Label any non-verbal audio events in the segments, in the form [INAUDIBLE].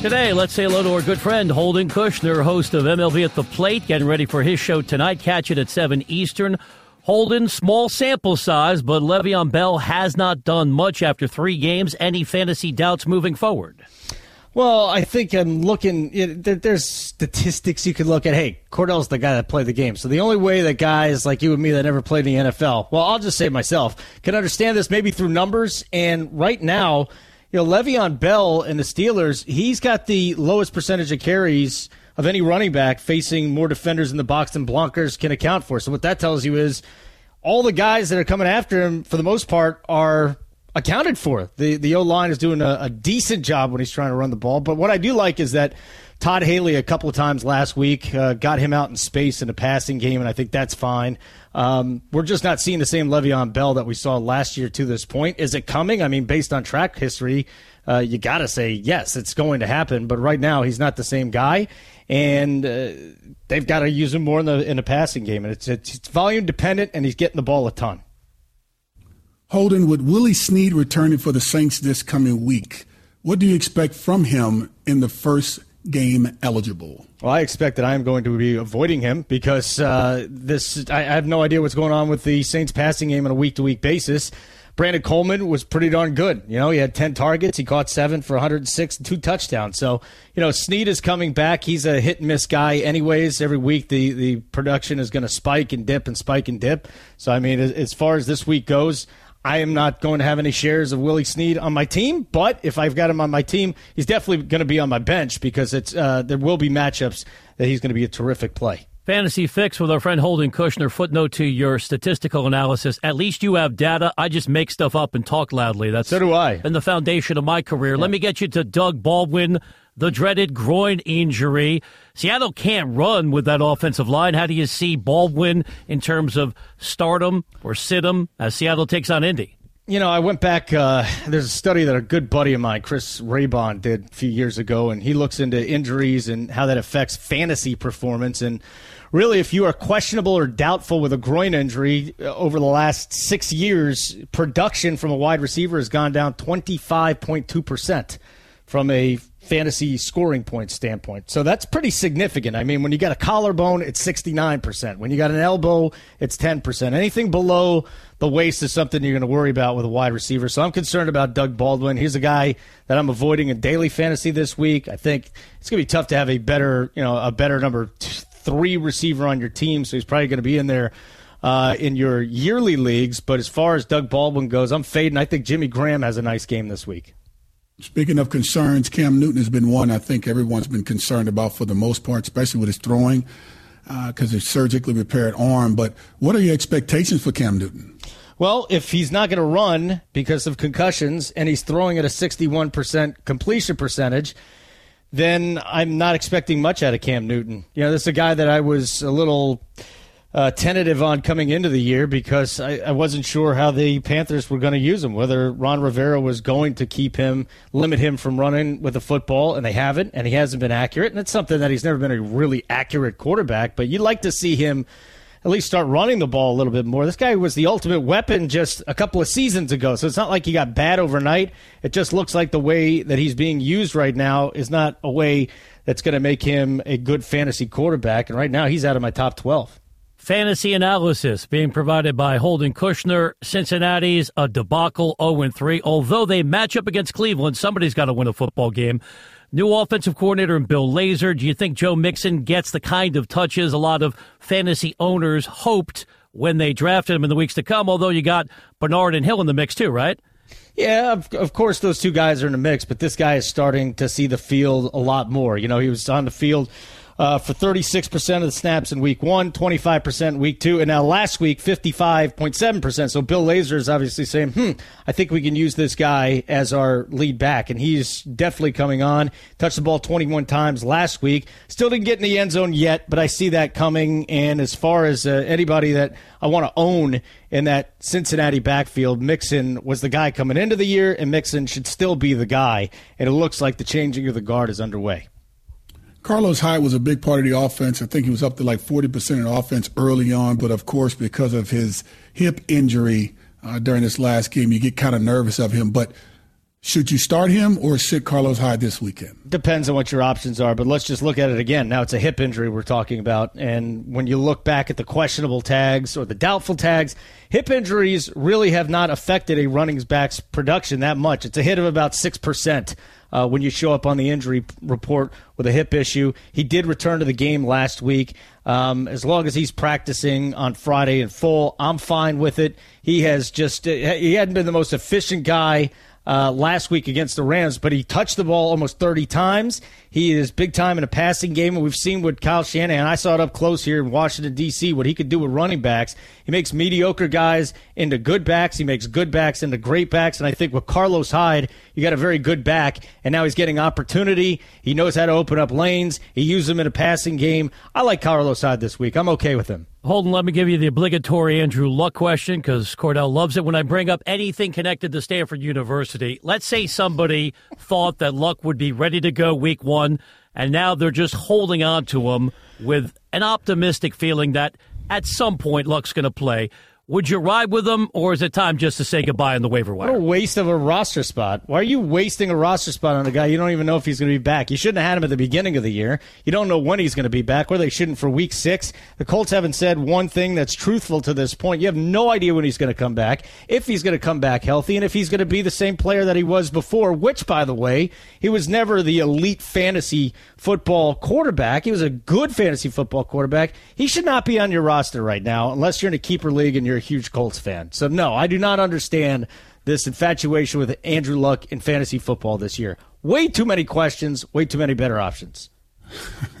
Today, let's say hello to our good friend Holden Kushner, host of MLB at the Plate, getting ready for his show tonight. Catch it at 7 Eastern. Holden, small sample size, but Le'Veon Bell has not done much after three games. Any fantasy doubts moving forward? Well, I think I'm looking. It, there, there's statistics you could look at. Hey, Kordell's the guy that played the game. So the only way that guys like you and me that never played in the NFL, well, I'll just say myself, can understand this maybe through numbers. And right now, you know, Le'Veon Bell and the Steelers, he's got the lowest percentage of carries of any running back facing more defenders in the box than Blancers can account for. So what that tells you is all the guys that are coming after him, for the most part, are accounted for. The the O line is doing a, a decent job when he's trying to run the ball. But what I do like is that Todd Haley a couple of times last week uh, got him out in space in a passing game, and I think that's fine. Um, we're just not seeing the same Le'Veon Bell that we saw last year to this point. Is it coming? I mean, based on track history, uh, you got to say yes, it's going to happen. But right now, he's not the same guy, and uh, they've got to use him more in the in the passing game, and it's, it's it's volume dependent, and he's getting the ball a ton. Holden, with Willie Snead returning for the Saints this coming week, what do you expect from him in the first game eligible? Well, I expect that I am going to be avoiding him because uh, this. I, I have no idea what's going on with the Saints passing game on a week to week basis. Brandon Coleman was pretty darn good. You know, he had 10 targets. He caught seven for 106 and two touchdowns. So, you know, Snead is coming back. He's a hit and miss guy, anyways. Every week, the, the production is going to spike and dip and spike and dip. So, I mean, as, as far as this week goes, I am not going to have any shares of Willie Snead on my team, but if I've got him on my team, he's definitely going to be on my bench because it's uh, there will be matchups that he's going to be a terrific play. Fantasy Fix with our friend Holden Kushner. Footnote to your statistical analysis. At least you have data. I just make stuff up and talk loudly. That's So do I. Been the foundation of my career. Let me get you to Doug Baldwin, the dreaded groin injury. Seattle can't run with that offensive line. How do you see Baldwin in terms of stardom or sit him as Seattle takes on Indy? You know, I went back. Uh, there's a study that a good buddy of mine, Chris Raybon, did a few years ago, and he looks into injuries and how that affects fantasy performance. And really, if you are questionable or doubtful with a groin injury uh, over the last six years, production from a wide receiver has gone down 25.2% from a fantasy scoring point standpoint. So that's pretty significant. I mean, when you got a collarbone, it's 69%. When you got an elbow, it's 10%. Anything below the waist is something you're going to worry about with a wide receiver. So I'm concerned about Doug Baldwin. He's a guy that I'm avoiding in daily fantasy this week. I think it's going to be tough to have a better, you know, a better number three receiver on your team. So he's probably going to be in there uh, in your yearly leagues. But as far as Doug Baldwin goes, I'm fading. I think Jimmy Graham has a nice game this week. Speaking of concerns, Cam Newton has been one I think everyone's been concerned about for the most part, especially with his throwing, because uh, it's surgically repaired arm. But what are your expectations for Cam Newton? Well, if he's not going to run because of concussions and he's throwing at a 61% completion percentage, then I'm not expecting much out of Cam Newton. You know, this is a guy that I was a little uh, tentative on coming into the year because I, I wasn't sure how the Panthers were going to use him, whether Ron Rivera was going to keep him, limit him from running with the football, and they haven't, and he hasn't been accurate. And it's something that he's never been a really accurate quarterback, but you'd like to see him at least start running the ball a little bit more. This guy was the ultimate weapon just a couple of seasons ago, so it's not like he got bad overnight. It just looks like the way that he's being used right now is not a way that's going to make him a good fantasy quarterback. And right now, he's out of my top 12. Fantasy analysis being provided by Holden Kushner. Cincinnati's a debacle 0 3. Although they match up against Cleveland, somebody's got to win a football game. New offensive coordinator and Bill Lazor. Do you think Joe Mixon gets the kind of touches a lot of fantasy owners hoped when they drafted him in the weeks to come? Although you got Bernard and Hill in the mix too, right? Yeah, of, of course, those two guys are in the mix, but this guy is starting to see the field a lot more. You know, he was on the field uh, for 36% of the snaps in week one, 25% in week two, and now last week, 55.7%. So Bill Lazor is obviously saying, hmm, I think we can use this guy as our lead back. And he's definitely coming on. Touched the ball 21 times last week. Still didn't get in the end zone yet, but I see that coming. And as far as uh, anybody that I want to own in that Cincinnati backfield, Mixon was the guy coming into the year, and Mixon should still be the guy. And it looks like the changing of the guard is underway. Carlos Hyde was a big part of the offense. I think he was up to like 40% of the offense early on, but of course, because of his hip injury uh, during this last game, you get kind of nervous of him. But should you start him or sit Carlos Hyde this weekend? Depends on what your options are, but let's just look at it again. Now it's a hip injury we're talking about, and when you look back at the questionable tags or the doubtful tags, hip injuries really have not affected a running back's production that much. It's a hit of about six percent. Uh, when you show up on the injury report with a hip issue. He did return to the game last week. Um, as long as he's practicing on Friday in full, I'm fine with it. He has just, he hadn't been the most efficient guy uh, last week against the Rams, but he touched the ball almost 30 times. He is big time in a passing game, and we've seen what Kyle Shanahan. And I saw it up close here in Washington D.C. What he could do with running backs. He makes mediocre guys into good backs. He makes good backs into great backs. And I think with Carlos Hyde, you got a very good back, and now he's getting opportunity. He knows how to open up lanes. He uses them in a passing game. I like Carlos Hyde this week. I'm okay with him. Holden, let me give you the obligatory Andrew Luck question because Cordell loves it when I bring up anything connected to Stanford University. Let's say somebody thought that Luck would be ready to go week one, and now they're just holding on to him with an optimistic feeling that at some point Luck's going to play. Would you ride with them, or is it time just to say goodbye on the waiver wire? What a waste of a roster spot. Why are you wasting a roster spot on a guy you don't even know if he's going to be back? You shouldn't have had him at the beginning of the year. You don't know when he's going to be back, or they shouldn't for week six. The Colts haven't said one thing that's truthful to this point. You have no idea when he's going to come back, if he's going to come back healthy, and if he's going to be the same player that he was before, which, by the way, he was never the elite fantasy football quarterback. He was a good fantasy football quarterback. He should not be on your roster right now unless you're in a keeper league and you're a huge Colts fan. So, no, I do not understand this infatuation with Andrew Luck in fantasy football this year. Way too many questions, way too many better options. [LAUGHS]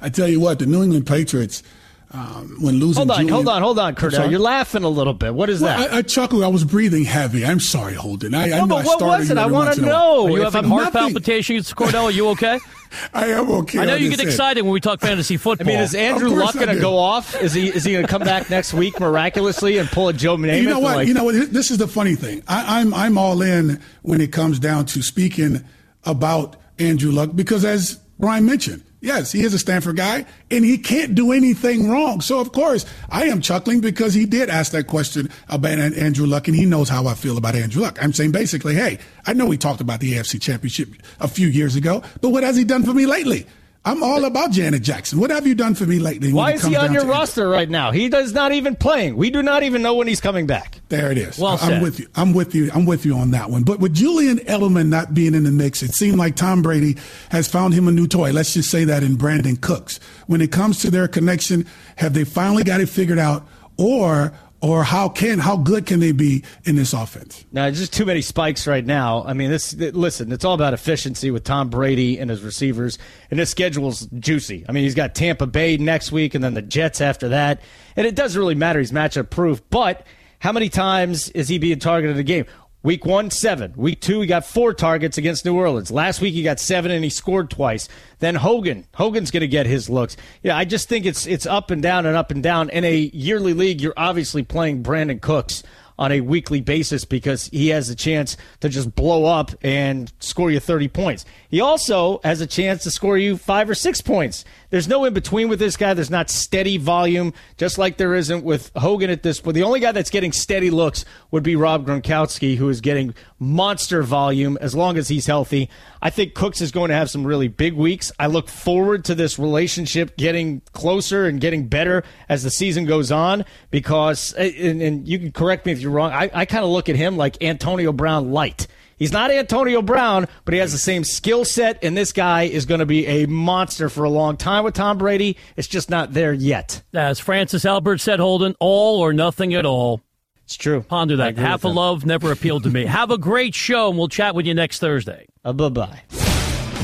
I tell you what, the New England Patriots – um, when losing. Hold on, Julian, hold on, hold on, Kordell. You're laughing a little bit. What is well, that? I, I chuckled. I was breathing heavy. I'm sorry, Holden. I, no, I but what was it? I want to know. Are you having heart nothing. palpitations, Kordell? Are you okay? [LAUGHS] I am okay. I know you get excited when we talk fantasy football. [LAUGHS] I mean, is Andrew Luck going to go off? Is he is he going to come back next week miraculously and pull a Joe Namath? You know what? Like... You know what? This is the funny thing. I, I'm I'm all in when it comes down to speaking about Andrew Luck because, as Brian mentioned, Yes, he is a Stanford guy, and he can't do anything wrong. So, of course, I am chuckling because he did ask that question about Andrew Luck, and he knows how I feel about Andrew Luck. I'm saying basically, hey, I know we talked about the AFC Championship a few years ago, but what has he done for me lately? I'm all about Janet Jackson. What have you done for me lately? Why is he on your roster right now? He does not even playing. We do not even know when he's coming back. There it is. Well I'm said. with you. I'm with you. I'm with you on that one. But with Julian Edelman not being in the mix, it seemed like Tom Brady has found him a new toy. Let's just say that in Brandin Cooks. When it comes to their connection, have they finally got it figured out, or or how can how good can they be in this offense? Now, there's just too many spikes right now. I mean, this listen, it's all about efficiency with Tom Brady and his receivers, and his schedule's juicy. I mean, he's got Tampa Bay next week, and then the Jets after that, and it doesn't really matter. He's matchup proof, but how many times is he being targeted a game? Week one, seven. Week two, he got four targets against New Orleans. Last week, he got seven and he scored twice. Then Hogan, Hogan's going to get his looks. Yeah, I just think it's it's up and down and up and down. In a yearly league, you're obviously playing Brandin Cooks on a weekly basis because he has a chance to just blow up and score you 30 points. He also has a chance to score you five or six points. There's no in between with this guy. There's not steady volume, just like there isn't with Hogan at this point. The only guy that's getting steady looks would be Rob Gronkowski, who is getting monster volume as long as he's healthy. I think Cooks is going to have some really big weeks. I look forward to this relationship getting closer and getting better as the season goes on because, and, and you can correct me if you're wrong, I, I kind of look at him like Antonio Brown light. He's not Antonio Brown, but he has the same skill set, and this guy is going to be a monster for a long time with Tom Brady. It's just not there yet. As Francis Albert said, Holden, all or nothing at all. It's true. Ponder that. Half a love never appealed to me. Have a great show, and we'll chat with you next Thursday. Uh, bye bye.